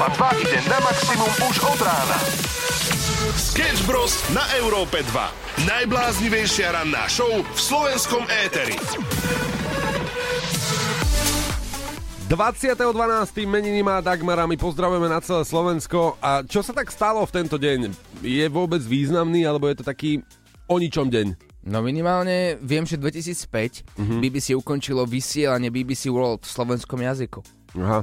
Európa 2 ide na maximum už od rána. Sketch Bros. na Európe 2. Najbláznivejšia ranná show v slovenskom éteri. 20.12. meniny má Dagmara, my pozdravujeme na celé Slovensko. A čo sa tak stalo v tento deň? Je vôbec významný, alebo je to taký o ničom deň? No minimálne viem, že 2005 uh-huh. BBC ukončilo vysielanie BBC World v slovenskom jazyku. Aha.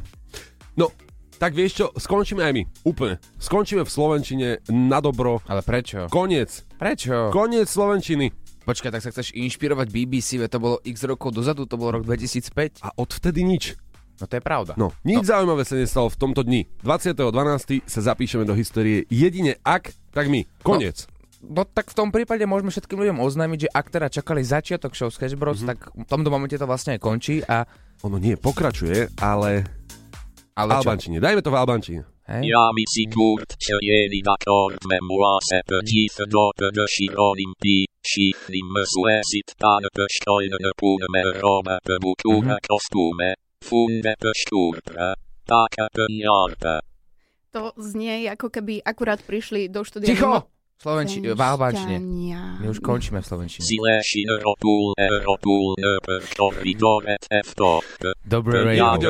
No, tak vieš čo, skončíme aj my. Úplne. Skončíme v Slovenčine na dobro. Ale prečo? Koniec. Prečo? Koniec Slovenčiny. Počkaj, tak sa chceš inšpirovať BBC, veď to bolo x rokov dozadu, to bolo rok 2005. A odvtedy nič. No to je pravda. No, nič no. zaujímavé sa nestalo v tomto dni. 20.12. sa zapíšeme do histórie jedine ak, tak my. Koniec. No, no tak v tom prípade môžeme všetkým ľuďom oznámiť, že ak teda čakali začiatok show Sketch Bros, mm-hmm. tak v tomto momente to vlastne aj končí a... Ono nie, pokračuje, ale... Ale Albančine. Dajme to v Albančine. Hey? Ja mi sigurt, že jedinak ordme mua se pöjith do pödösi olimpi, šíchlim zlesit tan pöstojn pulme roma pöbukuna kostume, funde pöšturpa, taka pönjarpa. To znie, ako keby akurát prišli do štúdia. Ticho! Slovenči- v Albánčine. My už končíme v Slovenčine. Dobre radio.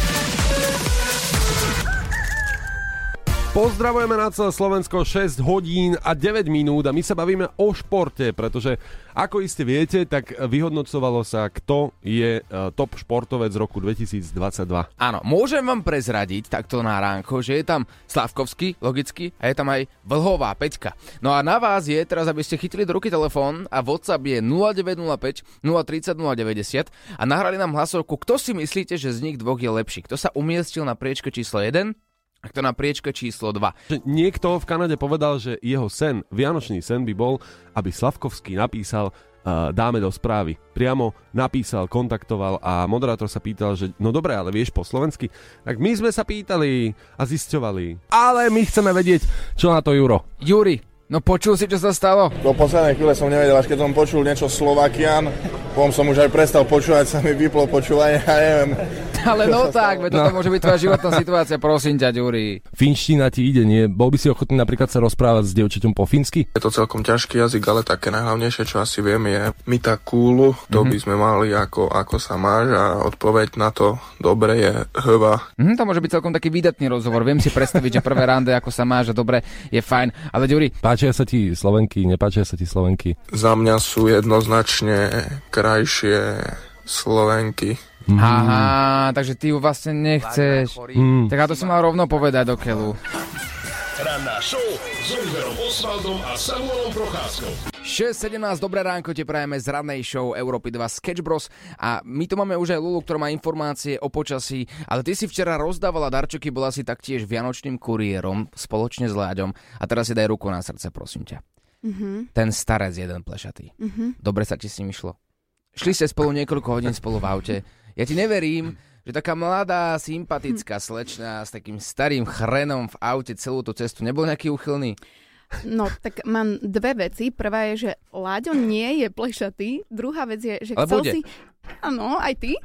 Pozdravujeme na celé Slovensko 6 hodín a 9 minút a my sa bavíme o športe, pretože ako iste viete, tak vyhodnocovalo sa, kto je e, top športovec roku 2022. Áno, môžem vám prezradiť takto na ránko, že je tam Slavkovský, logicky, a je tam aj Vlhová Peťka. No a na vás je teraz, aby ste chytili do ruky telefón a WhatsApp je 0905 030 090 a nahrali nám hlasovku, kto si myslíte, že z nich dvoch je lepší. Kto sa umiestnil na priečke číslo 1 to na priečke číslo 2. Niekto v Kanade povedal, že jeho sen, vianočný sen by bol, aby Slavkovský napísal uh, dáme do správy. Priamo napísal, kontaktoval a moderátor sa pýtal, že no dobre, ale vieš po slovensky? Tak my sme sa pýtali a zisťovali. Ale my chceme vedieť, čo na to Juro. Juri, No počul si, čo sa stalo? Do poslednej chvíle som nevedel, až keď som počul niečo Slovakian, potom som už aj prestal počúvať, sa mi vyplo počúvanie, ja neviem. Ale no tak, veď toto no. môže byť tvoja životná situácia, prosím ťa, Ďuri. Finština ti ide, nie? Bol by si ochotný napríklad sa rozprávať s dievčaťom po fínsky? Je to celkom ťažký jazyk, ale také najhlavnejšie, čo asi viem, je mita kúlu, to mm-hmm. by sme mali ako, ako sa máš a odpoveď na to dobre je hva. Mm, to môže byť celkom taký výdatný rozhovor, viem si predstaviť, že prvé rande, ako sa máš a dobre, je fajn. Ale Ďuri, Páčia sa ti Slovenky, nepáčia sa ti Slovenky? Za mňa sú jednoznačne krajšie Slovenky. Mm. Aha, takže ty ju vlastne nechceš. Mm. Tak a to som mal rovno povedať do keľu. Ranná show s Oliverom Osvaldom a Samuelom Procházkou. 6.17, dobré ránko, te prajeme z rannej show Európy 2 Sketch Bros. A my tu máme už aj Lulu, ktorá má informácie o počasí, ale ty si včera rozdávala darčeky, bola si taktiež vianočným kuriérom spoločne s Láďom. A teraz si daj ruku na srdce, prosím ťa. Mm-hmm. Ten starec jeden plešatý. Mm-hmm. Dobre sa ti s ním išlo. Šli ste spolu niekoľko hodín spolu v aute. Ja ti neverím, že taká mladá, sympatická slečna s takým starým chrenom v aute celú tú cestu nebol nejaký uchylný? No, tak mám dve veci. Prvá je, že Láďo nie je plešatý. Druhá vec je, že Ale chcel bude. si... Áno, aj ty.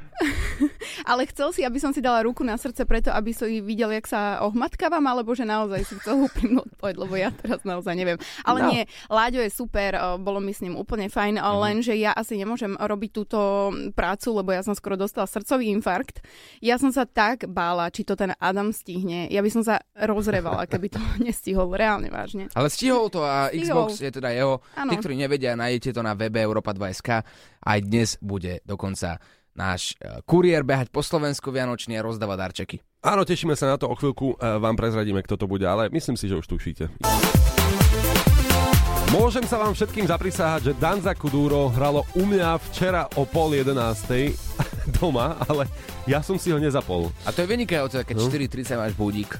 Ale chcel si, aby som si dala ruku na srdce preto, aby som videl, jak sa ohmatkávam, alebo že naozaj si chcel úprimnú odpoveď, lebo ja teraz naozaj neviem. Ale no. nie, Láďo je super, bolo mi s ním úplne fajn, mm-hmm. lenže ja asi nemôžem robiť túto prácu, lebo ja som skoro dostala srdcový infarkt. Ja som sa tak bála, či to ten Adam stihne. Ja by som sa rozrevala, keby to nestihol, reálne vážne. Ale stihol to a stihol. Xbox je teda jeho. Ano. Tí, ktorí nevedia, nájdete to na webe Europa 2.sk. Aj dnes bude dokonca náš e, kuriér behať po Slovensku Vianočne a rozdávať darčeky. Áno, tešíme sa na to, o chvíľku e, vám prezradíme, kto to bude, ale myslím si, že už tušíte. Môžem sa vám všetkým zaprisáhať, že Danza Kuduro hralo u mňa včera o pol jedenástej doma, ale ja som si ho nezapol. A to je vynikajúce, keď no. 4.30 máš budík.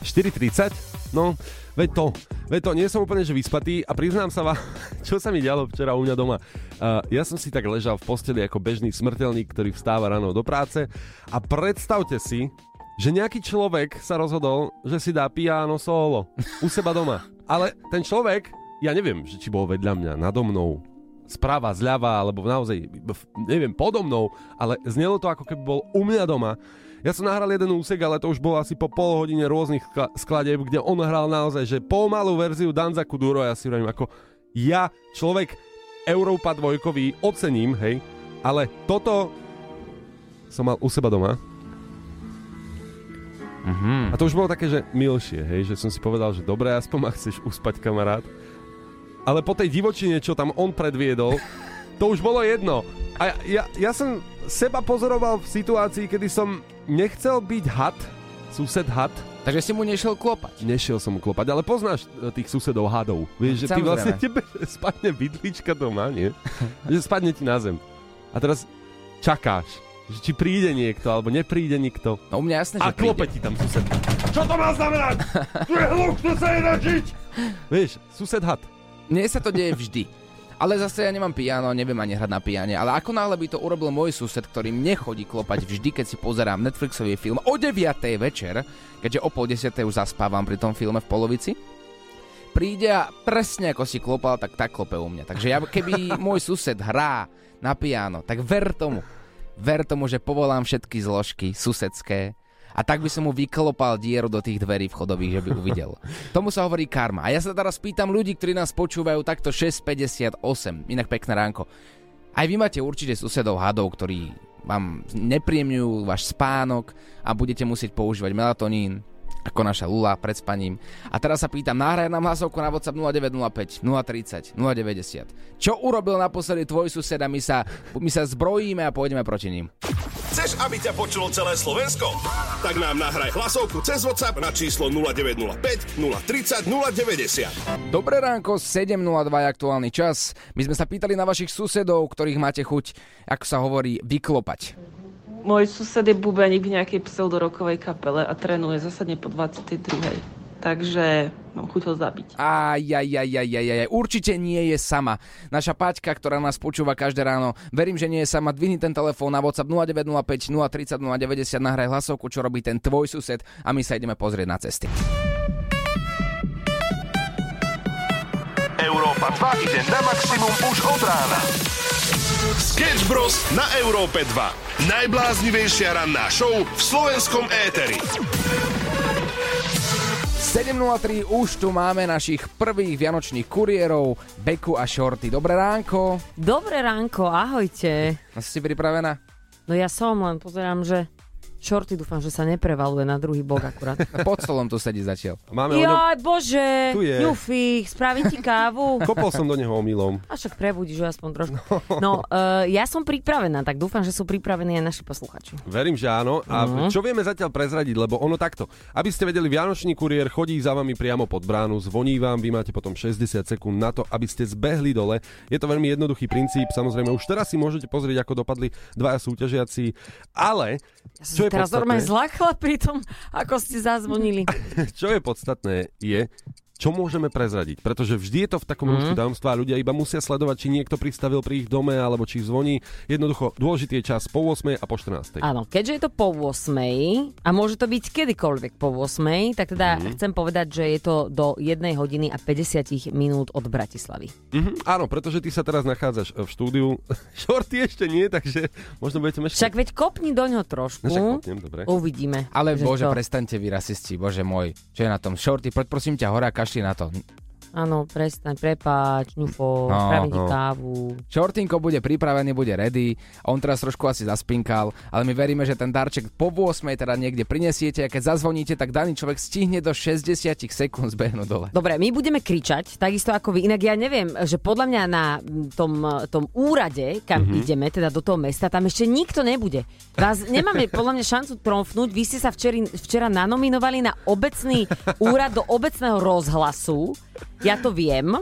4.30? No, veď to, veď to, nie som úplne že vyspatý a priznám sa vám, čo sa mi dialo včera u mňa doma. Uh, ja som si tak ležal v posteli ako bežný smrteľník, ktorý vstáva ráno do práce a predstavte si, že nejaký človek sa rozhodol, že si dá piano solo u seba doma. Ale ten človek, ja neviem, že či bol vedľa mňa, nado mnou, sprava, zľava, alebo naozaj, neviem, podo mnou, ale znelo to ako keby bol u mňa doma. Ja som nahral jeden úsek, ale to už bolo asi po pol hodine rôznych skladeb, kde on hral naozaj, že pomalú verziu Danza Kuduro, ja si hovorím, ako ja, človek Európa dvojkový, ocením, hej, ale toto som mal u seba doma. Mm-hmm. A to už bolo také, že milšie, hej, že som si povedal, že dobre, aspoň ma chceš uspať, kamarát. Ale po tej divočine, čo tam on predviedol, to už bolo jedno. A ja, ja som seba pozoroval v situácii, kedy som nechcel byť had, sused had. Takže si mu nešiel klopať. Nešiel som mu klopať, ale poznáš e, tých susedov hadov. Vieš, že ty vlastne tebe spadne bydlička doma, nie? že spadne ti na zem. A teraz čakáš, že či príde niekto, alebo nepríde nikto. No u mňa jasné, že A klope ti tam sused. Čo to má znamenať? tu je hluk, tu sa nedá žiť! Vieš, sused had. Mne sa to deje vždy. Ale zase ja nemám piano, neviem ani hrať na piane. Ale ako náhle by to urobil môj sused, ktorý mne chodí klopať vždy, keď si pozerám Netflixový film o 9. večer, keďže o pol 10. už zaspávam pri tom filme v polovici, príde a presne ako si klopal, tak tak klope u mňa. Takže ja, keby môj sused hrá na piano, tak ver tomu. Ver tomu, že povolám všetky zložky susedské, a tak by som mu vyklopal dieru do tých dverí vchodových, že by uvidel. Tomu sa hovorí karma. A ja sa teraz pýtam ľudí, ktorí nás počúvajú takto 6.58, inak pekné ránko. Aj vy máte určite susedov hadov, ktorí vám nepríjemňujú váš spánok a budete musieť používať melatonín, ako naša Lula pred spaním. A teraz sa pýtam, nahraj nám hlasovku na WhatsApp 0905 030 090. Čo urobil naposledy tvoj sused a my sa, my sa zbrojíme a pôjdeme proti ním? Chceš, aby ťa počulo celé Slovensko? Tak nám nahraj hlasovku cez WhatsApp na číslo 0905 030 090. Dobré ránko, 7.02 je aktuálny čas. My sme sa pýtali na vašich susedov, ktorých máte chuť, ako sa hovorí, vyklopať. Môj sused je bubeník v nejakej pseudorokovej kapele a trénuje zasadne po 22. Takže mám chuť ho zabiť. Aj, aj, aj, aj, aj, aj, určite nie je sama. Naša Paťka, ktorá nás počúva každé ráno, verím, že nie je sama. Dvihni ten telefón na WhatsApp 0905 030 090, nahraj hlasovku, čo robí ten tvoj sused a my sa ideme pozrieť na cesty. Európa 2 ide na maximum už od rána. Sketch Bros. na Európe 2. Najbláznivejšia ranná show v slovenskom éteri. 7.03 už tu máme našich prvých vianočných kuriérov, Beku a Shorty. Dobré ránko. Dobré ránko, ahojte. A ste pripravená? No ja som, len pozerám, že Shorty dúfam, že sa neprevaluje na druhý bok akurát. Pod stolom tu sedí zatiaľ. Máme Jaj, bože, Tu je. spravím ti kávu. Kopol som do neho omylom. A však prebudíš ho aspoň trošku. No, uh, ja som pripravená, tak dúfam, že sú pripravení aj naši posluchači. Verím, že áno. A Mhm. čo vieme zatiaľ prezradiť, lebo ono takto. Aby ste vedeli, Vianočný kuriér chodí za vami priamo pod bránu, zvoní vám, vy máte potom 60 sekúnd na to, aby ste zbehli dole. Je to veľmi jednoduchý princíp, samozrejme už teraz si môžete pozrieť, ako dopadli dvaja súťažiaci, ale Ja čo je teraz normálne zlakla pri tom, ako ste zazvonili. čo je podstatné je, čo môžeme prezradiť. Pretože vždy je to v takom mm. tajomstva a ľudia iba musia sledovať, či niekto pristavil pri ich dome alebo či zvoní. Jednoducho, dôležitý je čas po 8 a po 14. Áno, keďže je to po 8 a môže to byť kedykoľvek po 8, tak teda Mhm. chcem povedať, že je to do 1 hodiny a 50 minút od Bratislavy. Mhm, áno, pretože ty sa teraz nachádzaš v štúdiu. Shorty ešte nie, takže možno budete meškať. Však veď kopni do ňoho trošku. No však kopnem, dobre. Uvidíme. Ale že bože, čo. prestaňte vy rasisti, bože môj. Čo je na tom? Shorty, poď prosím ťa, hora, kašli na to. Áno, prestaň, prepáč, ňufo, No, spravím ti no. kávu. Shortinko bude pripravený, bude ready. On teraz trošku asi zaspinkal, ale my veríme, že ten darček po 8 teda niekde prinesiete a keď zazvoníte, tak daný človek stihne do 60 sekúnd zbehnúť dole. Dobre, my budeme kričať, takisto ako vy. Inak ja neviem, že podľa mňa na tom, tom úrade, kam mm-hmm. ideme, teda do toho mesta, tam ešte nikto nebude. Vás nemáme podľa mňa šancu tromfnúť. Vy ste sa včera, včera nanominovali na obecný úrad do obecného rozhlasu. Ja to viem.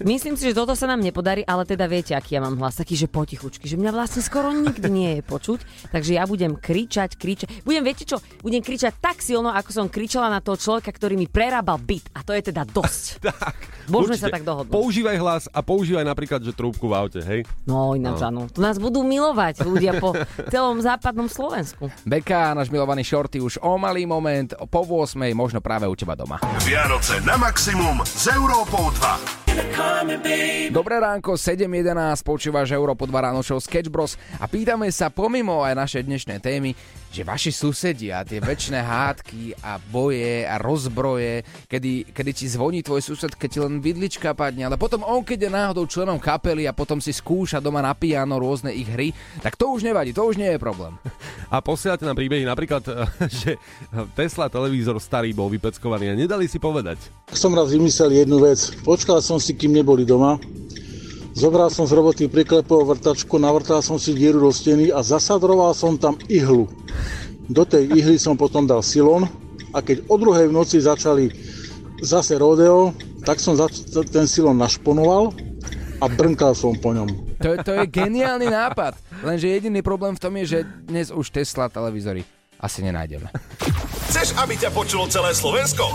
Myslím si, že toto sa nám nepodarí, ale teda viete, aký ja mám hlas. Taký, že potichučky, že mňa vlastne skoro nikdy nie je počuť. Takže ja budem kričať, kričať. Budem, viete čo? Budem kričať tak silno, ako som kričala na toho človeka, ktorý mi prerábal byt. A to je teda dosť. Tak, Môžeme určite. sa tak dohodnúť. Používaj hlas a používaj napríklad, že trúbku v aute, hej? No ináč áno. Tu nás budú milovať ľudia po celom západnom Slovensku. Beka, náš milovaný Shorty, už o malý moment, po 8 možno práve u teba doma. Vianoce na maximum s Európou 2. Dobré ránko, 7.11, počúvaš Európo 2 ráno show Sketch Bros a pýtame sa pomimo aj naše dnešné témy, že vaši susedia, tie väčšie hádky a boje a rozbroje, kedy, kedy ti zvoní tvoj sused, keď ti len vidlička padne, ale potom on, keď je náhodou členom kapely a potom si skúša doma na piano rôzne ich hry, tak to už nevadí, to už nie je problém. A posielate nám príbehy napríklad, že Tesla televízor starý bol vypeckovaný a nedali si povedať. Som raz vymyslel jednu vec. Počkal som si, kým neboli doma. Zobral som z roboty priklepov vrtačku, navrtal som si dieru do steny a zasadroval som tam ihlu. Do tej ihly som potom dal silon a keď o druhej v noci začali zase rodeo, tak som ten silon našponoval a brnkal som po ňom. To, to je geniálny nápad, lenže jediný problém v tom je, že dnes už Tesla televízory asi nenájdeme. Chceš, aby ťa počulo celé Slovensko?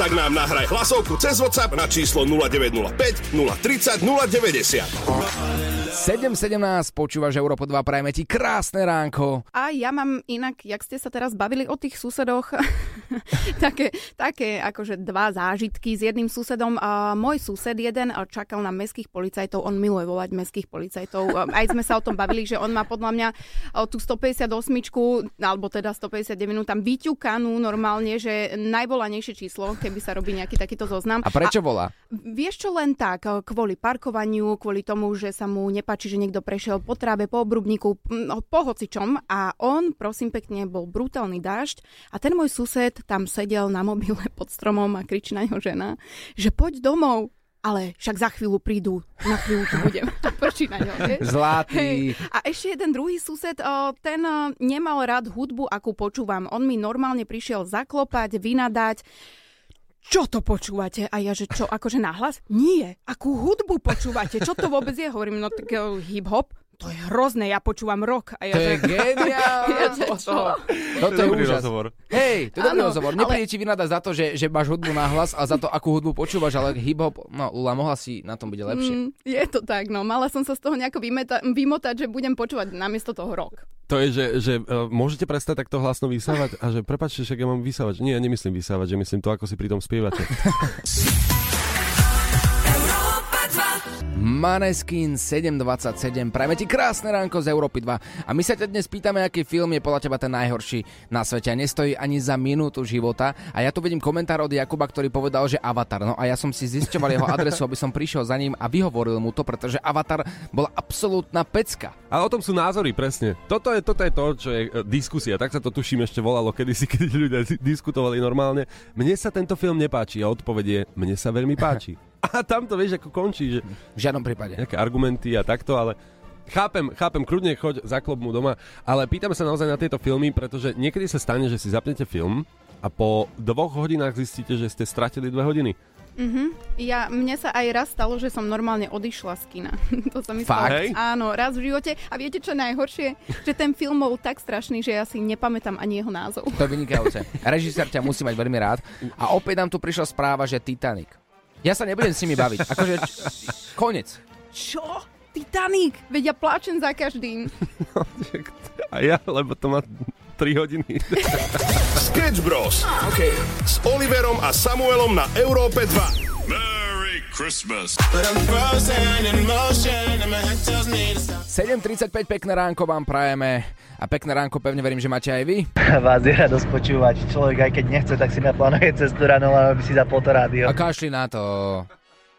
Tak nám nahraj hlasovku cez WhatsApp na číslo 0905 030 090. 7.17, počúvaš Európo 2, prajeme ti krásne ránko. A ja mám inak, jak ste sa teraz bavili o tých susedoch, také, také akože dva zážitky s jedným susedom. A môj sused jeden čakal na mestských policajtov, on miluje volať mestských policajtov. Aj sme sa o tom bavili, že on má podľa mňa tú 158, alebo teda 159 tam vyťukanú normálne, že najvolanejšie číslo, keby sa robí nejaký takýto zoznam. A prečo volá? Vieš čo, len tak, kvôli parkovaniu, kvôli tomu, že sa mu nepáči, že niekto prešiel po tráve, po obrubníku, no, po hocičom a on, prosím pekne, bol brutálny dážď a ten môj sused tam sedel na mobile pod stromom a kričí na ňo žena, že poď domov, ale však za chvíľu prídu, na chvíľu tu budem. A prčí na ňo, vieš? Zlatý. Hej. A ešte jeden druhý sused, ten nemal rád hudbu, akú počúvam. On mi normálne prišiel zaklopať, vynadať čo to počúvate? A ja, že čo, akože nahlas? Nie, akú hudbu počúvate? Čo to vôbec je? Hovorím, no tak hip-hop to je hrozné, ja počúvam rok. A ja, to že... je geniálne. ja, že čo? Toto je dobrý rozhovor. Hej, to je dobrý rozhovor. Nepríde ale... ti vynadať za to, že, že máš hudbu na hlas a za to, akú hudbu počúvaš, ale hip-hop, no Lula, mohla si na tom byť lepšie. Mm, je to tak, no. Mala som sa z toho nejako vymeta- vymotať, že budem počúvať namiesto toho rok. To je, že, že uh, môžete prestať takto hlasno vysávať a že prepačte, že ja mám vysávať. Nie, nemyslím vysávať, že myslím to, ako si pri tom spievate. Maneskin 727. Prajme ti krásne ránko z Európy 2. A my sa ťa dnes pýtame, aký film je podľa teba ten najhorší na svete. A nestojí ani za minútu života. A ja tu vidím komentár od Jakuba, ktorý povedal, že Avatar. No a ja som si zisťoval jeho adresu, aby som prišiel za ním a vyhovoril mu to, pretože Avatar bola absolútna pecka. Ale o tom sú názory, presne. Toto je, toto je to, čo je e, diskusia. Tak sa to tuším ešte volalo kedysi, keď ľudia diskutovali normálne. Mne sa tento film nepáči a odpovedie, mne sa veľmi páči. A tam to vieš, ako končí, že... V žiadnom prípade. Nejaké argumenty a takto, ale chápem, chápem, kľudne choď, zaklop mu doma, ale pýtam sa naozaj na tieto filmy, pretože niekedy sa stane, že si zapnete film a po dvoch hodinách zistíte, že ste stratili dve hodiny. Mm-hmm. Ja, mne sa aj raz stalo, že som normálne odišla z kina. to sa mi stalo. Áno, raz v živote. A viete, čo najhoršie? Že ten film bol tak strašný, že ja si nepamätám ani jeho názov. To je vynikajúce. Režisér ťa musí mať veľmi rád. A opäť nám tu prišla správa, že Titanic. Ja sa nebudem s nimi baviť. Akože, konec. Čo? Titanic? Veď ja pláčem za každým. A ja, lebo to má 3 hodiny. Sketch Bros. Okay. S Oliverom a Samuelom na Európe 2. Christmas. 7.35 pekné ránko vám prajeme a pekné ránko pevne verím, že máte aj vy. Vás je radosť počúvať. Človek aj keď nechce, tak si naplánuje cestu ráno, aby si zapol to rádio. A kašli na to.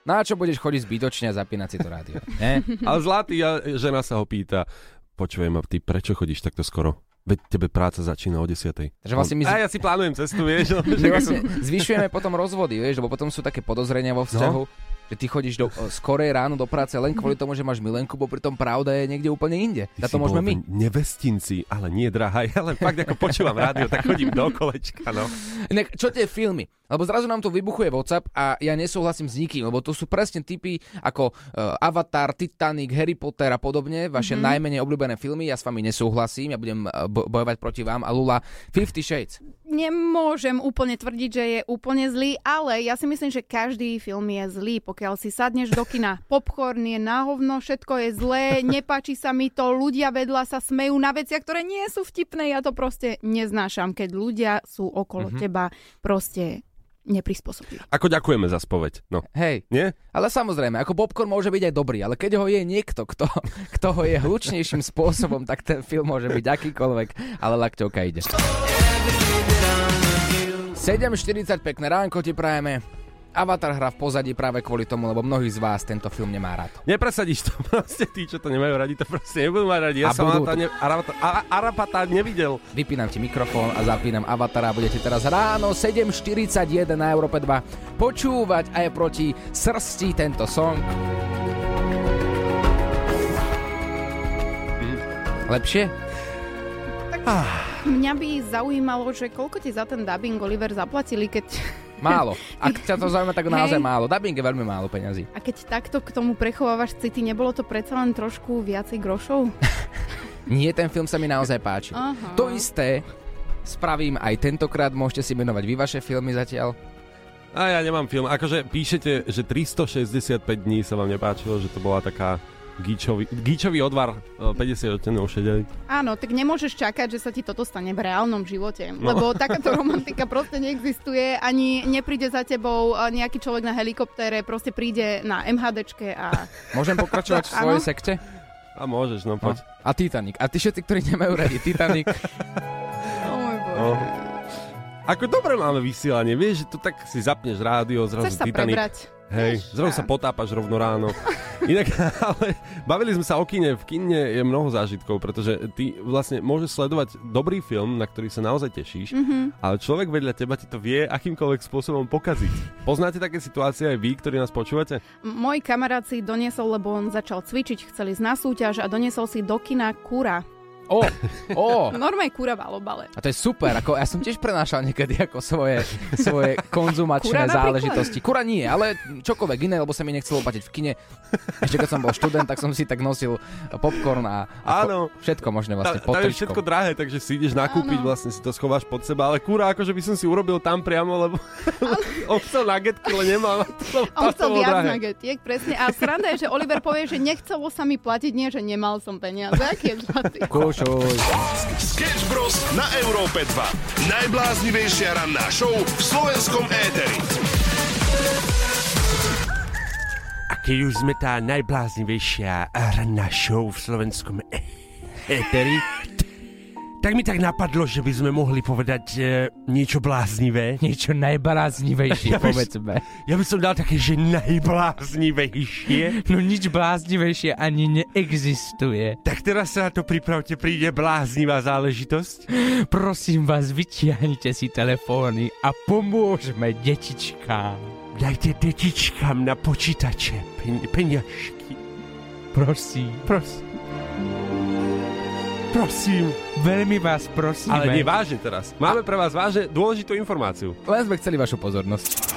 Na čo budeš chodiť zbytočne a zapínať si to rádio? Ne? Ale zlatý, žena sa ho pýta, počujem, ty prečo chodíš takto skoro? Veď tebe práca začína o 10. Takže vlastne my... A ja si plánujem cestu, vieš. vlastne zvyšujeme potom rozvody, vieš, lebo potom sú také podozrenia vo vzťahu. No? že ty chodíš do, skorej ráno do práce len kvôli tomu, že máš milenku, bo pritom pravda je niekde úplne inde. Ty to môžeme my. Nevestinci, ale nie drahá. Ja len fakt ako počúvam rádio, tak chodím do kolečka, no. Inak, čo tie filmy? Lebo zrazu nám tu vybuchuje WhatsApp a ja nesúhlasím s nikým, lebo to sú presne typy ako uh, Avatar, Titanic, Harry Potter a podobne, vaše mm-hmm. najmenej obľúbené filmy. Ja s vami nesúhlasím, ja budem uh, bojovať proti vám. A Lula, Fifty Shades nemôžem úplne tvrdiť, že je úplne zlý, ale ja si myslím, že každý film je zlý. Pokiaľ si sadneš do kina, popcorn je na hovno, všetko je zlé, nepáči sa mi to, ľudia vedľa sa smejú na veciach, ktoré nie sú vtipné, ja to proste neznášam, keď ľudia sú okolo mm-hmm. teba proste neprispôsobili. Ako ďakujeme za spoveď. No. Hej. Nie? Ale samozrejme, ako popcorn môže byť aj dobrý, ale keď ho je niekto, kto, kto ho je hlučnejším spôsobom, tak ten film môže byť akýkoľvek, ale lakťovka ide. 7.40, pekné ránko ti prajeme. Avatar hra v pozadí práve kvôli tomu, lebo mnohí z vás tento film nemá rád. Nepresadíš to proste, tí, čo to nemajú radi, to proste nebudú mať radi. Ja A som ne, Arapata, Ara- Arapata nevidel. Vypínam ti mikrofón a zapínam Avatara a budete teraz ráno 7.41 na Európe 2 počúvať aj proti srsti tento song. Lepšie? Mňa by zaujímalo, že koľko ti za ten dubbing Oliver zaplatili, keď... Málo. Ak ťa to zaujíma, tak naozaj Hej. málo. Dubbing je veľmi málo peňazí. A keď takto k tomu prechovávaš city, nebolo to predsa len trošku viacej grošov? Nie, ten film sa mi naozaj páči. Aha. To isté spravím aj tentokrát. Môžete si menovať vy vaše filmy zatiaľ. A ja nemám film. Akože píšete, že 365 dní sa vám nepáčilo, že to bola taká gíčový, gíčový odvar e, 50 odtenov šedej. Áno, tak nemôžeš čakať, že sa ti toto stane v reálnom živote. No. Lebo takáto romantika proste neexistuje, ani nepríde za tebou eh, nejaký človek na helikoptére, proste príde na MHDčke a... Môžem pokračovať v svojej sekte? A môžeš, no poď. A Titanic. A ty všetci, ktorí nemajú radi Titanic, Oh môj bože. No. Ako dobre máme vysielanie, vieš, že tu tak si zapneš rádio, zrazu Chceš sa Titanic. prebrať. Hej, zrazu sa potápaš rovno ráno. Inak, ale bavili sme sa o kine. V kine je mnoho zážitkov, pretože ty vlastne môžeš sledovať dobrý film, na ktorý sa naozaj tešíš, Mhm. ale človek vedľa teba ti to vie akýmkoľvek spôsobom pokaziť. Poznáte také situácie aj vy, ktorí nás počúvate? M- Môj kamarát si doniesol, lebo on začal cvičiť, chcel ísť na súťaž a doniesol si do kina kura. Ó, ó. Normálne kura v alobale. A to je super, ako ja som tiež prenášal niekedy ako svoje, svoje konzumačné Kura záležitosti. Kura nie, ale čokoľvek iné, lebo sa mi nechcelo platiť v kine. Ešte keď som bol študent, tak som si tak nosil popcorn a, a Áno. po, všetko možné vlastne Tá, pod tam je všetko drahé, takže si ideš nakúpiť, Áno. vlastne si to schováš pod seba, ale kúra, akože by som si urobil tam priamo, lebo on chcel nagetky, ale. To, On chcel viac drahé. nagetiek, presne. A sranda je, že Oliver povie, že nechcelo sa mi platiť, nie, že nemal som peniaze. Aký je zlatý? Kúšuj. Sketch Bros. na Európe 2. Najbláznivejšia ranná show v slovenskom éteri. A keď už sme tá najbláznivejšia ranná show v slovenskom éteri, tak mi tak napadlo, že by sme mohli povedať e, niečo bláznivé. Niečo najbláznivejšie, Ja by- povedzme. Ja by som dal také, že najbláznivejšie. No nič bláznivejšie ani neexistuje. Tak teraz sa na to pripravte, príde bláznivá záležitosť. Prosím vás, vytiahnite si telefóny a pomôžme detičkám. Dajte detičkám na počítače pen- peňažky. Prosím. Prosím. Prosím. Veľmi vás prosíme. Ale nie vážne teraz. Máme pre vás vážne dôležitú informáciu. Len sme chceli vašu pozornosť.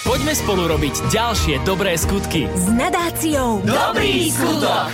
Poďme spolu robiť ďalšie dobré skutky. S nadáciou Dobrý skutok.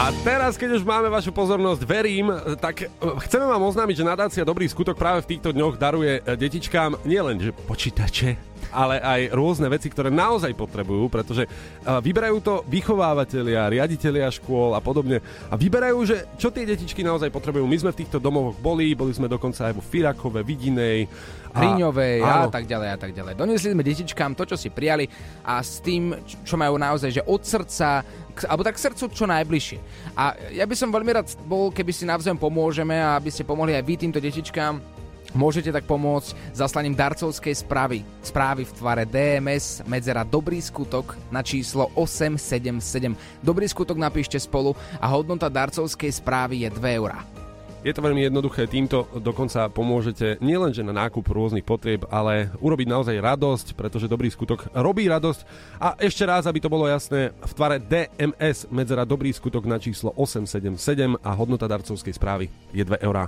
A teraz, keď už máme vašu pozornosť, verím, tak e, chceme vám oznámiť, že nadácia Dobrý skutok práve v týchto dňoch daruje e, detičkám nielen že počítače, ale aj rôzne veci, ktoré naozaj potrebujú, pretože vyberajú to vychovávateľia, riaditeľia škôl a podobne. A vyberajú, že čo tie detičky naozaj potrebujú. My sme v týchto domovoch boli, boli sme dokonca aj vo Firakove, Vidinej. Hriňovej a áno. tak ďalej a tak ďalej. Doniesli sme detičkám to, čo si prijali a s tým, čo majú naozaj, že od srdca, k- alebo tak k srdcu čo najbližšie. A ja by som veľmi rád bol, keby si navzájom pomôžeme a aby ste pomohli aj vy týmto detičkám. Môžete tak pomôcť zaslaním darcovskej správy. Správy v tvare DMS medzera Dobrý skutok na číslo 877. Dobrý skutok napíšte spolu a hodnota darcovskej správy je 2 eurá. Je to veľmi jednoduché, týmto dokonca pomôžete nielenže na nákup rôznych potrieb, ale urobiť naozaj radosť, pretože dobrý skutok robí radosť. A ešte raz, aby to bolo jasné, v tvare DMS medzera dobrý skutok na číslo 877 a hodnota darcovskej správy je 2 eurá.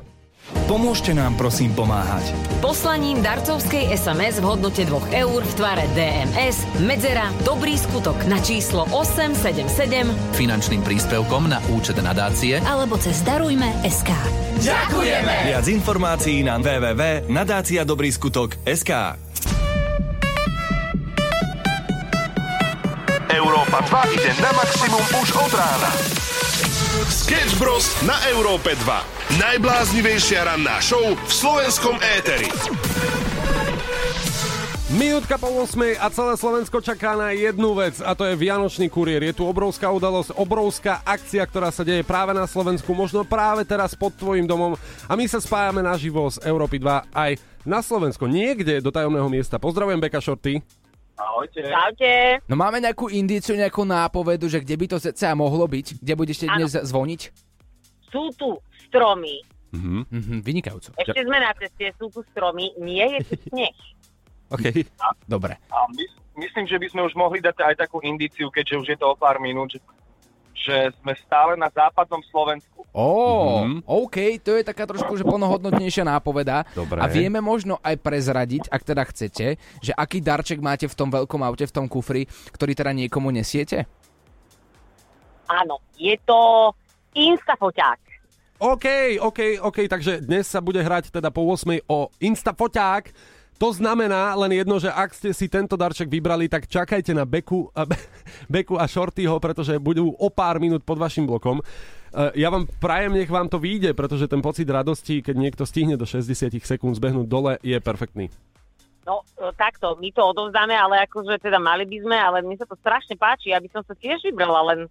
Pomôžte nám prosím pomáhať. Poslaním darcovskej SMS v hodnote 2 eur v tvare DMS Medzera Dobrý skutok na číslo 877 Finančným príspevkom na účet nadácie alebo cez Darujme.sk. Ďakujeme! Viac informácií na www.nadáciadobrýskutok.sk Európa 2 ide na maximum už od rána. Sketch Bros. na Európe 2. Najbláznivejšia ranná show v slovenskom éteri. Minútka po 8 a celé Slovensko čaká na jednu vec a to je Vianočný kuriér. Je tu obrovská udalosť, obrovská akcia, ktorá sa deje práve na Slovensku, možno práve teraz pod tvojim domom a my sa spájame naživo z Európy 2 aj na Slovensko, niekde do tajomného miesta. Pozdravujem Beka Shorty. Ahojte. Čaute. No máme nejakú indíciu, nejakú nápovedu, že kde by to CCA mohlo byť? Kde budete dnes zvoniť? Sú tu stromy. Mhm. Mhm, vynikajúco. Ešte sme na ceste, sú tu stromy, nie je tu sneh. OK. Dobre. A my, myslím, že by sme už mohli dať aj takú indíciu, keďže už je to o pár minút, že, že sme stále na západnom Slovensku. Ó, Mhm. OK, to je taká trošku že plnohodnotnejšia nápoveda. Dobre. A vieme možno aj prezradiť, ak teda chcete, že aký darček máte v tom veľkom aute, v tom kufri, ktorý teda niekomu nesiete? Áno, je to instafoťák. OK, OK, OK, takže dnes sa bude hrať teda po 8 o Instafoťák. To znamená len jedno, že ak ste si tento darček vybrali, tak čakajte na Beku a, Be- Beku a Shortyho, pretože budú o pár minút pod vašim blokom. Eh, Ja vám prajem, nech vám to vyjde, pretože ten pocit radosti, keď niekto stihne do 60 sekúnd zbehnúť dole, je perfektný. No e, takto, my to odovzdáme, ale akože teda mali by sme, ale mne sa to strašne páči, aby som sa tiež vybrala, len,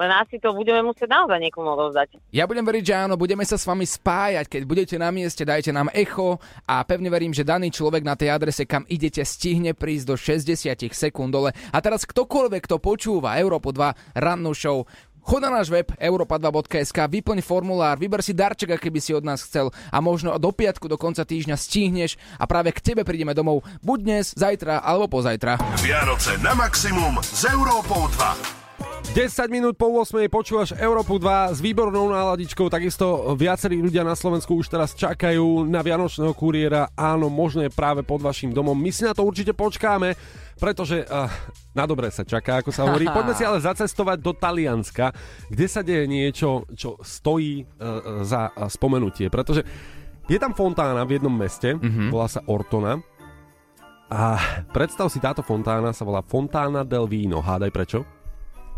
len asi to budeme musieť naozaj niekomu odovzdať. Ja budem veriť, že áno, budeme sa s vami spájať. Keď budete na mieste, dajte nám echo a pevne verím, že daný človek na tej adrese, kam idete, stihne prísť do 60 sekúnd dole. A teraz ktokoľvek, kto počúva Európu 2 rannú show, Chod na náš web europa2.sk, vyplň formulár, vyber si darček, aký by si od nás chcel a možno do piatku do konca týždňa stihneš a práve k tebe prídeme domov buď dnes, zajtra alebo pozajtra. Vianoce na maximum s Európou 2. 10 minút po 8 počúvaš Európu 2 s výbornou náladičkou, takisto viacerí ľudia na Slovensku už teraz čakajú na Vianočného kuriéra, áno, možno je práve pod vašim domom. My si na to určite počkáme, pretože uh, na dobre sa čaká, ako sa hovorí. Poďme si ale zacestovať do Talianska, kde sa deje niečo, čo stojí uh, za spomenutie, pretože je tam fontána v jednom meste, mm-hmm. volá sa Ortona, a predstav si, táto fontána sa volá Fontána del Vino. Hádaj prečo?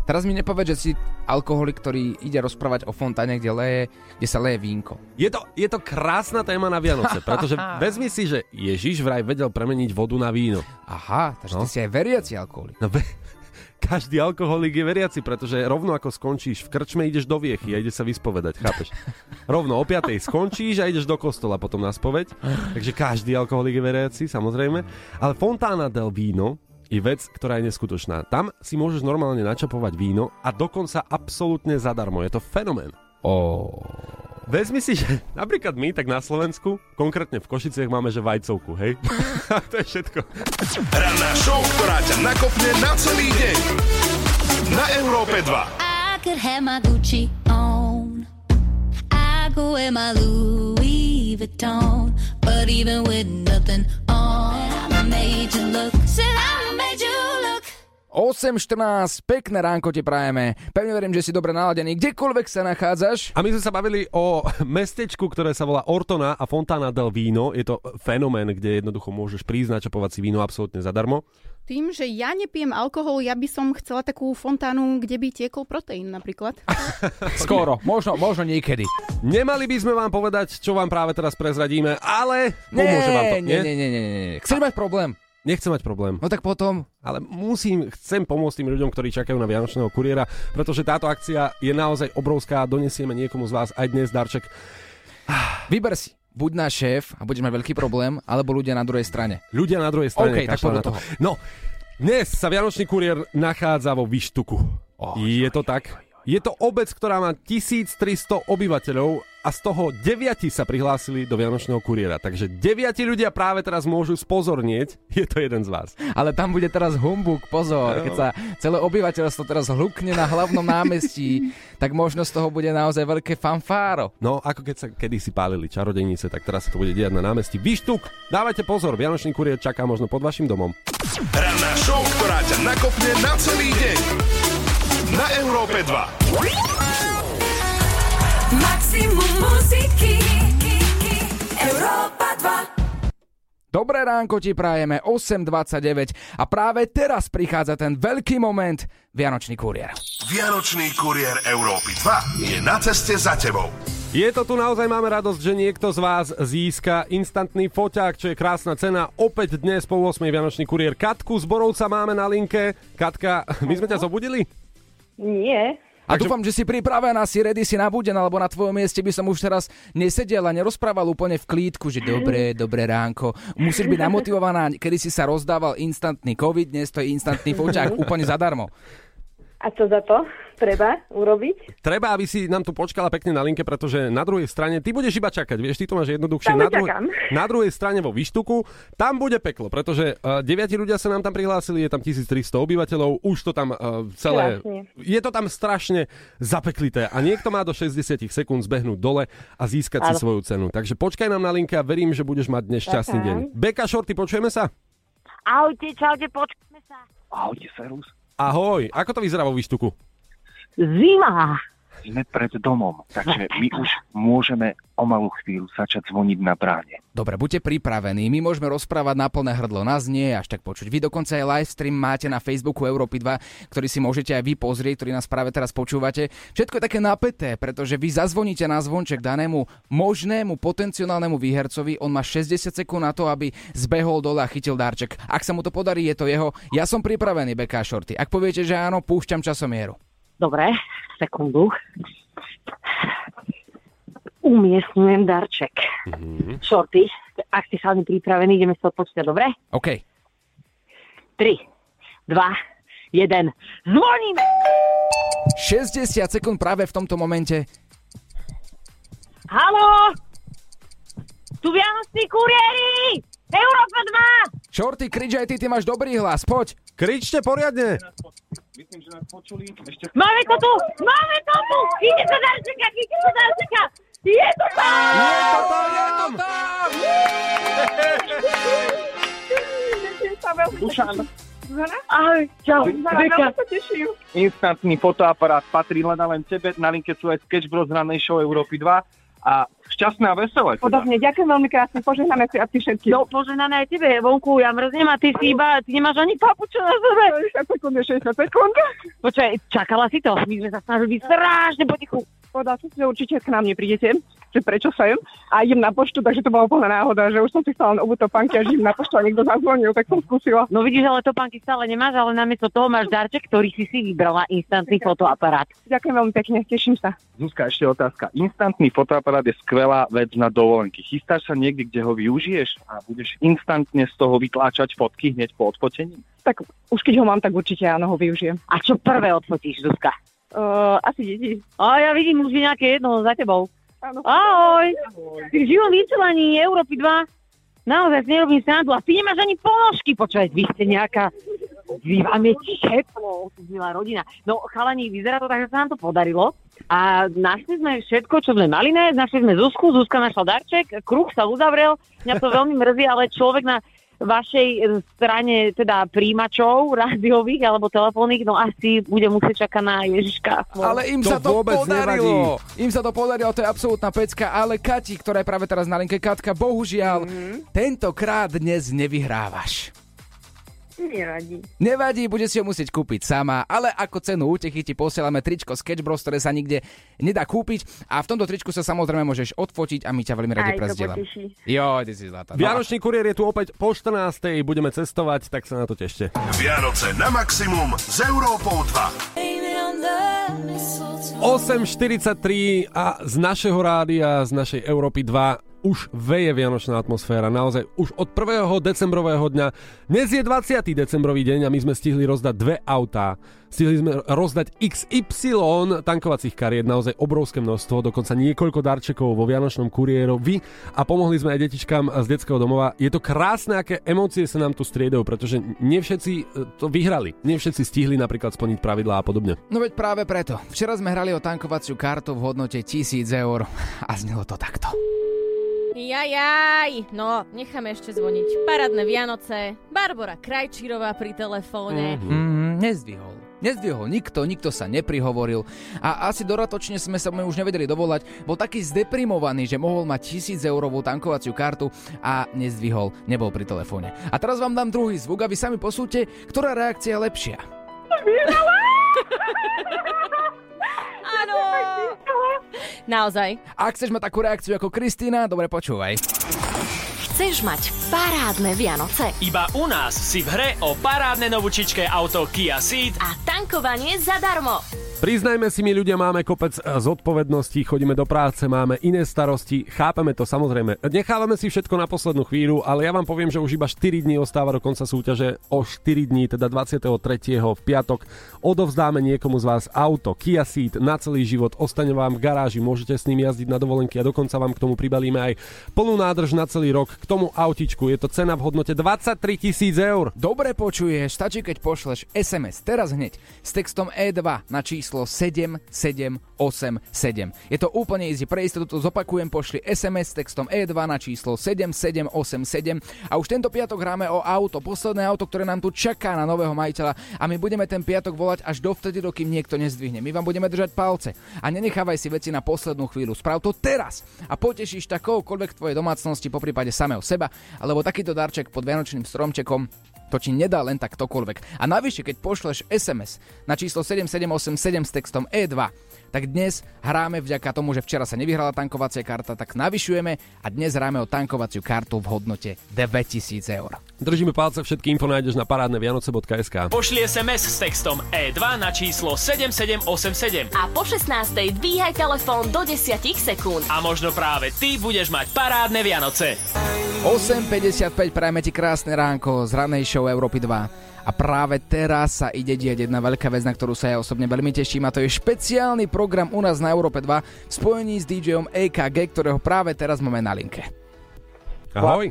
Teraz mi nepovedz, že si alkoholik, ktorý ide rozprávať o fontáne, kde, leje, kde sa leje vínko. Je to, je to krásna téma na Vianoce, pretože vezmi si, že Ježiš vraj vedel premeniť vodu na víno. Aha, takže No. ty si aj veriaci alkoholik. No, be, každý alkoholik je veriaci, pretože rovno ako skončíš v krčme, ideš do viechy a ideš sa vyspovedať, chápeš? Rovno o 5 skončíš a ideš do kostola potom na spoveď. Takže každý alkoholik je veriaci, samozrejme. Ale Fontána del Víno je vec, ktorá je neskutočná. Tam si môžeš normálne načapovať víno a dokonca absolútne zadarmo. Je to fenomén. Oh. Vezmi si, že napríklad my, tak na Slovensku, konkrétne v Košiciach máme, že vajcovku, hej? A to je všetko. Ranná show, ktorá ťa nakopne na celý deň. Na Európe 2. I could have my Gucci on. I go wear my Louis Vuitton. But even with nothing on, I made you look. Said I made you look. 8.14, pekné ránko ti prajeme. Pevne verím, že si dobre naladený, kdekoľvek sa nachádzaš. A my sme sa bavili o mestečku, ktoré sa volá Ortona a Fontana del Víno. Je to fenomén, kde jednoducho môžeš prísť načapovať si víno absolútne zadarmo. Tým, že ja nepijem alkohol, ja by som chcela takú fontánu, kde by tiekol proteín napríklad. Skoro, možno, možno niekedy. Nemali by sme vám povedať, čo vám práve teraz prezradíme, ale pomôže vám to, nie, nie, nie, nie, nie. Chceš mať problém? Nechcem mať problém. No tak potom. Ale musím, chcem pomôcť tým ľuďom, ktorí čakajú na Vianočného kuriéra, pretože táto akcia je naozaj obrovská. Donesieme niekomu z vás aj dnes darček. Vyber si. Buď náš šéf a budeš mať veľký problém, alebo ľudia na druhej strane. Ľudia na druhej strane OK, tak to. toho. No, dnes sa Vianočný kuriér nachádza vo Vyštuku. Oh, je to tak? Je to obec, ktorá má 1300 obyvateľov a z toho 9 sa prihlásili do Vianočného kuriéra. Takže 9 ľudia práve teraz môžu spozornieť, je to jeden z vás. Ale tam bude teraz humbuk, pozor, keď sa celé obyvateľstvo teraz hlukne na hlavnom námestí, tak možno z toho bude naozaj veľké fanfáro. No, ako keď sa kedysi pálili čarodejnice, tak teraz sa to bude diať na námestí. Vyštuk, dávajte pozor, Vianočný kuriér čaká možno pod vašim domom. Ranná show, ktorá ťa nakopne na celý deň. Na Európe 2. Maximum muziky. Európa 2. Dobré ránko ti prajeme 8.29 a práve teraz prichádza ten veľký moment Vianočný kuriér. Vianočný kuriér Európy 2 je na ceste za tebou. Je to tu naozaj máme radosť, že niekto z vás získa instantný foťák, čo je krásna cena. Opäť dnes po 8. Vianočný kuriér Katku z Borovca máme na linke. Katka, my sme ťa zobudili? Nie. A dúfam, že si pripravená, si ready, si nabudená, lebo na tvojom mieste by som už teraz nesedel a nerozprával úplne v klídku, že dobre, dobré ránko. Musíš byť namotivovaná, kedy si sa rozdával instantný COVID, dnes to je instantný foťák úplne zadarmo. A čo za to treba urobiť? Treba, aby si nám tu počkala pekne na linke, pretože na druhej strane, ty budeš iba čakať, vieš, ty to máš jednoduchšie. Tam Na, druh- čakám. na druhej strane vo Výštuku, tam bude peklo, pretože uh, deviati ľudia sa nám tam prihlásili, je tam 1300 obyvateľov, už to tam uh, celé... Krásne. Je to tam strašne zapeklité a niekto má do 60 sekúnd zbehnúť dole a získať si Áno. svoju cenu. Takže počkaj nám na linke a verím, že budeš mať dnes šťastný deň. Beka Šorty, počujeme sa? Ahojte, čaute, počkajme sa. Ahojte, Serus. Ahoj, ako to vyzerá vo Výštuku? Zima. Sme pred domom, takže my už môžeme o malú chvíľu začať zvoniť na bráne. Dobre, buďte pripravení, my môžeme rozprávať na plné hrdlo, nás nie je až tak počuť. Vy dokonca aj live stream máte na Facebooku Európy 2, ktorý si môžete aj vy pozrieť, ktorý nás práve teraz počúvate. Všetko je také napäté, pretože vy zazvoníte na zvonček danému možnému potenciálnemu výhercovi, on má 60 sekúnd na to, aby zbehol dole a chytil darček. Ak sa mu to podarí, je to jeho. Ja som pripravený, Beka Shorty. Ak poviete, že áno, púšťam časomieru. Dobre, sekundu. Umiestňujem darček. Mhm. Shorty, ak si chalani pripravení, ideme sa odpočítať, dobre? OK. 3, 2, 1, zvoníme! 60 sekúnd práve v tomto momente. Haló! Tu Vianoční kuriéri! Európa 2! Shorty, krič aj ty, ty máš dobrý hlas, poď. Kričte poriadne. Myslím, že nás počuli. Ešte... Máme to tu! Máme to tu! Ide sa darčeka, ide sa darčeka! Je to tam! Je to tam, je to tam! Dušan, Ahoj, čau. Beka. instantný fotoaparát patrí len a len tebe. Na linke sú aj Sketch Bros ranej show Európy 2 a šťastné a veselé. teda. Podobne, ďakujem veľmi krásne, požehnané si a ty všetky. No, poženané aj tebe, vonku, ja mrznem a ty si iba, ty nemáš ani papučo na sebe. 60 sekúnd, je 60 sekúnd. Počkaj, čakala si to? My sme sa snažili byť strašne potichu. Že určite k nám neprídete, že prečo sem. A idem na poštu, takže to bola úplná náhoda, že už som si chcela len obúť topánky a žím na poštu a niekto zazvonil, tak som skúsila. No vidíš, ale topánky stále nemáš, ale namiesto toho máš darček, ktorý si si vybrala, instantný fotoaparát. Ďakujem veľmi pekne, teším sa. Zuzka, ešte otázka. Instantný fotoaparát je skvelá vec na dovolenky. Chystáš sa niekde, kde ho využiješ a budeš instantne z toho vytláčať fotky hneď po odfotení? Tak už keď ho mám, tak určite áno, ho využijem. A čo prvé odfotíš, Zuzka? Uh, asi deti. A ja vidím už je nejaké jedno za tebou. Áno. Ahoj. Ty v živom vysielaní Európy 2. Naozaj si nerobím srandu. A ty nemáš ani ponožky. Počúvaj, vy ste nejaká... Vy vám je teplo, milá rodina. No, chalani, vyzerá to tak, že sa nám to podarilo. A našli sme všetko, čo sme mali nájsť. Našli sme Zuzku, Zuzka našla darček, kruh sa uzavrel. Mňa to veľmi mrzí, ale človek na vašej e, strane teda príjimačov rádiových alebo telefónnych, no asi bude musieť čakať na Ježiška. Ale im To sa to vôbec podarilo. Im sa to podarilo, to je absolútna pecka. Ale Kati, ktorá je práve teraz na linke, Katka, bohužiaľ, tentokrát dnes nevyhrávaš. Nevadí. Nevadí, bude si ho musieť kúpiť sama, ale ako cenu útechy ti posielame tričko Sketch Bros, ktoré sa nikde nedá kúpiť a v tomto tričku sa samozrejme môžeš odfotiť a my ťa veľmi radi Aj to prezdielam. poteší. Jo, ty si zlatá. No. Vianočný kuriér je tu opäť po 14. Budeme cestovať, tak sa na to tešte. Vianoce na maximum s Európou 2. 8.43 a z našeho rádia, z našej Európy 2 už veje vianočná atmosféra. Naozaj už od 1. decembrového dňa. Dnes je 20. decembrový deň a my sme stihli rozdať dve autá. Stihli sme rozdať XY tankovacích kariet, naozaj obrovské množstvo, dokonca niekoľko darčekov vo Vianočnom kuriérovi a pomohli sme aj detičkám z detského domova. Je to krásne, aké emócie sa nám tu striedajú, pretože nie všetci e, to vyhrali. Nie všetci stihli napríklad splniť pravidlá a podobne. No veď práve preto. Včera sme hrali o tankovaciu kartu v hodnote 1000 eur a znelo to takto. Jajaj, no, necháme ešte zvoniť. Parádne Vianoce, Barbara Krajčírová pri telefóne. Mm, nezdvihol. Nezdvihol nikto, nikto sa neprihovoril a asi doratočne sme sa mu už nevedeli dovolať. Bol taký zdeprimovaný, že mohol mať 1000 eurovú tankovaciu kartu a nezdvihol, nebol pri telefóne. A teraz vám dám druhý zvuk a vy sami posúďte, ktorá reakcia je lepšia. Áno, Naozaj. Ak chceš mať takú reakciu ako Kristýna, dobre počúvaj. Chceš mať parádne Vianoce Iba u nás si v hre o parádne novúčičké auto Kia Ceed a tankovanie zadarmo. Priznajme si, my ľudia máme kopec eh, zodpovedností, chodíme do práce, máme iné starosti, chápeme to samozrejme. Nechávame si všetko na poslednú chvíľu, ale ja vám poviem, že už iba 4 dní ostáva do konca súťaže. O 4 dní, teda 23. v piatok, odovzdáme niekomu z vás auto Kia Ceed na celý život, ostane vám v garáži, môžete s ním jazdiť na dovolenky a dokonca vám k tomu pribalíme aj plnú nádrž na celý rok. K tomu autičku je to cena v hodnote 23 tisíc eur. Dobre počuješ, stačí keď pošleš SMS teraz hneď s textom E2 na číslo 7787. Je to úplne easy, pre istotu to zopakujem, pošli SMS textom E2 na číslo 7787 a už tento piatok hráme o auto, posledné auto, ktoré nám tu čaká na nového majiteľa a my budeme ten piatok volať až dovtedy, dokým niekto nezdvihne. My vám budeme držať palce a nenechávaj si veci na poslednú chvíľu. Sprav to teraz a potešíš takoukoľvek tvojej domácnosti, po prípade samého seba, alebo takýto darček pod Vianočným stromčekom to ti nedá len tak ktokoľvek. A navyše, keď pošleš SMS na číslo 7787 s textom E2, tak dnes hráme vďaka tomu, že včera sa nevyhrala tankovacia karta, tak navyšujeme a dnes hráme o tankovaciu kartu v hodnote 2000 eur. Držíme palce, všetky info nájdeš na parádnevianoce.sk. Pošli SMS s textom E2 na číslo 7787 A po 16. dvíhaj telefón do 10 sekúnd. a možno práve ty budeš mať parádne Vianoce. 8.55 prajeme ti krásne ránko z ranej show Európy 2. A práve teraz sa ide diať jedna veľká vec, na ktorú sa ja osobne veľmi teším a to je špeciálny program u nás na Európe 2 v spojení s DJom EKG, ktorého práve teraz máme na linke. Ahoj.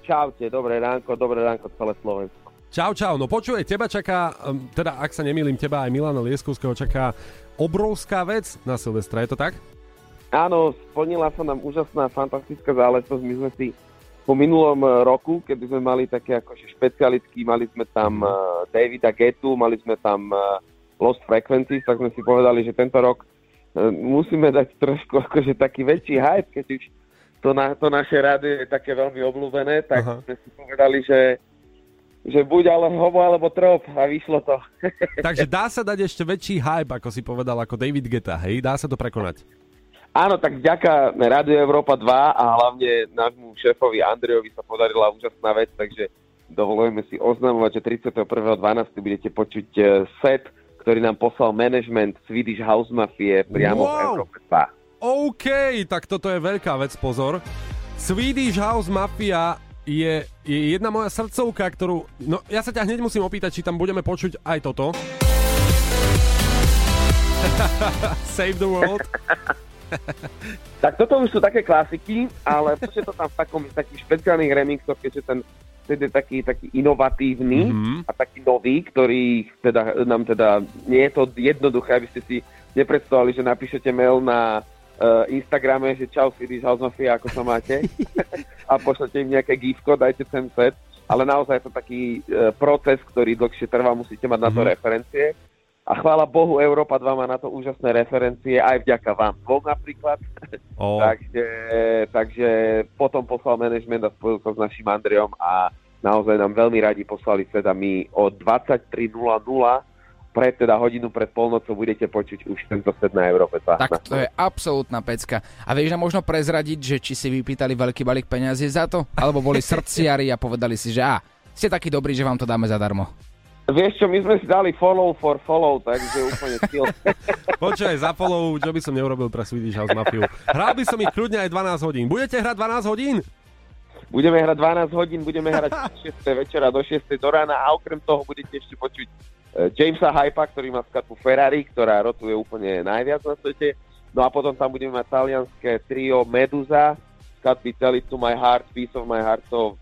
Čaute, dobré ránko, dobré ránko celé Slovensko. Čau, čau. No počuje, teba čaká, teda ak sa nemýlim, teba aj Milana Lieskovského čaká obrovská vec na Silvestra, je to tak? Áno, splnila sa nám úžasná, fantastická záležitosť. My sme si po minulom eh, roku, kedy sme mali také akože špecialicky, mali sme tam uh, Davida Getu, mali sme tam uh, Lost Frequencies, tak sme si povedali, že tento rok uh, musíme dať trošku akože taký väčší hype, keď už to, na, to naše rádio je také veľmi obľúbené, tak Aha. sme si povedali, že že buď ale hobo alebo trop a vyšlo to. Takže dá sa dať ešte väčší hype, ako si povedal, ako David Geta, hej? Dá sa to prekonať. Áno, tak vďaka Rádio Európa 2 a hlavne nášmu šéfovi Andrejovi sa podarila úžasná vec, takže dovolujeme si oznamovať, že 31.12. budete počuť e, set, ktorý nám poslal management Swedish House Mafie priamo v Wow. Európe 2. OK, tak toto je veľká vec, pozor. Swedish House Mafia je, je jedna moja srdcovka, ktorú... No, ja sa ťa hneď musím opýtať, či tam budeme počuť aj toto. Save the world. Tak toto už sú také klasiky, ale počuje to tam v takom, takých špeciálnych remixoch, keďže ten je taký, taký inovatívny Mhm. a taký nový, ktorý teda, nám teda nie je to jednoduché, aby ste si nepredstavovali, že napíšete mail na uh, Instagrame, že čau Swedish House Mafia, ako sa máte a pošlete im nejaké gifko, dajte ten set, ale naozaj je to taký uh, proces, ktorý dlhšie trvá, musíte mať na to Mhm. referencie. A chvála Bohu, Európa 2 má na to úžasné referencie, aj vďaka vám dvom napríklad. O. takže, takže potom poslal management a spojil sa s našim Andrejom a naozaj nám veľmi radi poslali set a my o 23.00 pred teda hodinu pred polnocou budete počuť už tento set na Európe 2. Tak to je absolútna pecka. A vieš nám možno prezradiť, že či si vypýtali veľký balík peňazí za to? Alebo boli srdciari a povedali si, že á, ste takí dobrí, že vám to dáme zadarmo. Vieš čo, my sme si dali follow for follow, takže úplne chill. Počkaj, za follow, čo by som neurobil pre Swedish House Mafiu. Hral by som ich kľudne aj 12 hodín. Budete hrať 12 hodín? Budeme hrať 12 hodín, budeme hrať od 6. večera do 6. do rána a okrem toho budete ešte počuť eh, Jamesa Hypa, ktorý má skladbu Ferrari, ktorá rotuje úplne najviac na svete. No a potom tam budeme mať talianské trio Medusa, skladby Tell It To My Heart, Piece of My Heart, so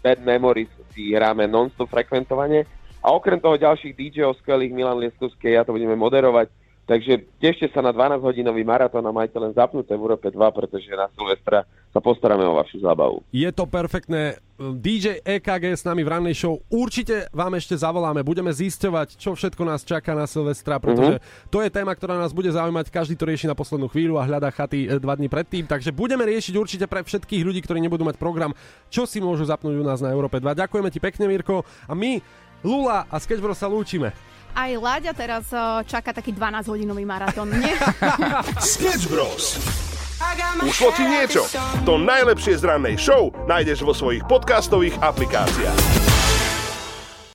Bad Memories si hráme non-stop frekventovanie. A okrem toho ďalších DJ-ov skvelých Milan Lieskovský, ja to budeme moderovať. Takže tešte sa na 12-hodinový maratón a majte len zapnuté v Európe 2, pretože na Silvestra sa postaráme o vašu zábavu. Je to perfektné. DJ EKG s nami v rannej show. Určite vám ešte zavoláme. Budeme zisťovať, čo všetko nás čaká na Silvestra, pretože to je téma, ktorá nás bude zaujímať. Každý to rieši na poslednú chvíľu a hľadá chaty e, dva dní predtým. Takže budeme riešiť určite pre všetkých ľudí, ktorí nebudú mať program, čo si môžu zapnúť u nás na Európe 2. Ďakujeme ti pekne, Mirko. A my, Lula a Sketchbro sa lúčime. aj Láďa teraz čaká taký 12-hodinový maratón, nie? Sketch Bros. Ušlo ti niečo? To najlepšie z rannej show nájdeš vo svojich podcastových aplikáciách.